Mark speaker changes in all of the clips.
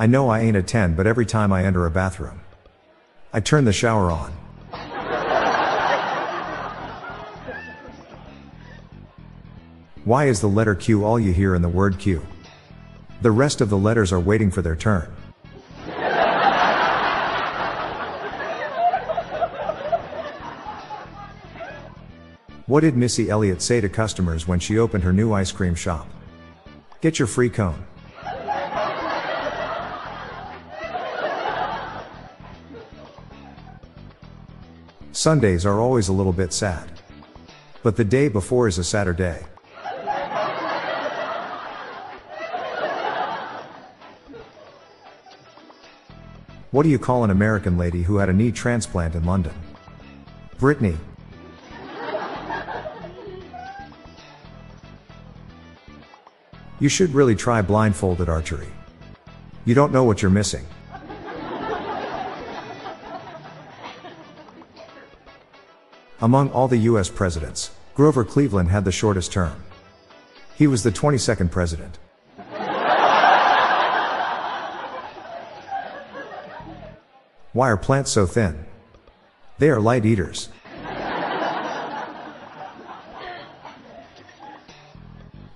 Speaker 1: I know I ain't a 10, but every time I enter a bathroom, I turn the shower on. Why is the letter Q all you hear in the word queue? The rest of the letters are waiting for their turn. What did Missy Elliott say to customers when she opened her new ice cream shop? Get your free cone. Sundays are always a little bit sad. But the day before is a Saturday. What do you call an American lady who had a knee transplant in London? Brittany. You should really try blindfolded archery. You don't know what you're missing. Among all the US presidents, Grover Cleveland had the shortest term. He was the 22nd president. Why are plants so thin? They are light eaters.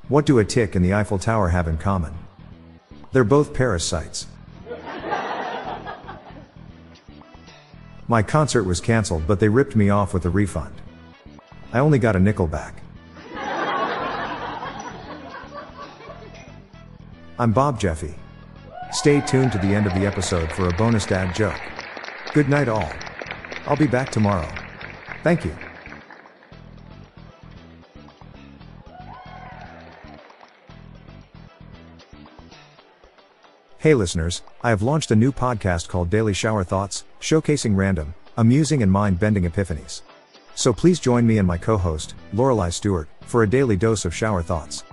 Speaker 1: What do a tick and the Eiffel Tower have in common? They're both parasites. My concert was cancelled, but they ripped me off with a refund. I only got a nickel back. I'm Bob Jeffy. Stay tuned to the end of the episode for a bonus dad joke. Good night, all. I'll be back tomorrow. Thank you. Hey listeners, I have launched a new podcast called Daily Shower Thoughts, showcasing random, amusing and mind-bending epiphanies. So please join me and my co-host, Lorelai Stewart, for a daily dose of shower thoughts.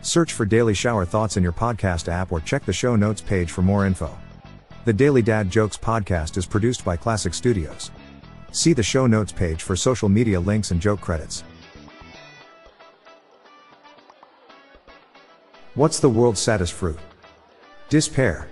Speaker 1: Search for Daily Shower Thoughts in your podcast app or check the show notes page for more info. The Daily Dad Jokes podcast is produced by Classic Studios. See the show notes page for social media links and joke credits. What's the world's saddest fruit? Despair.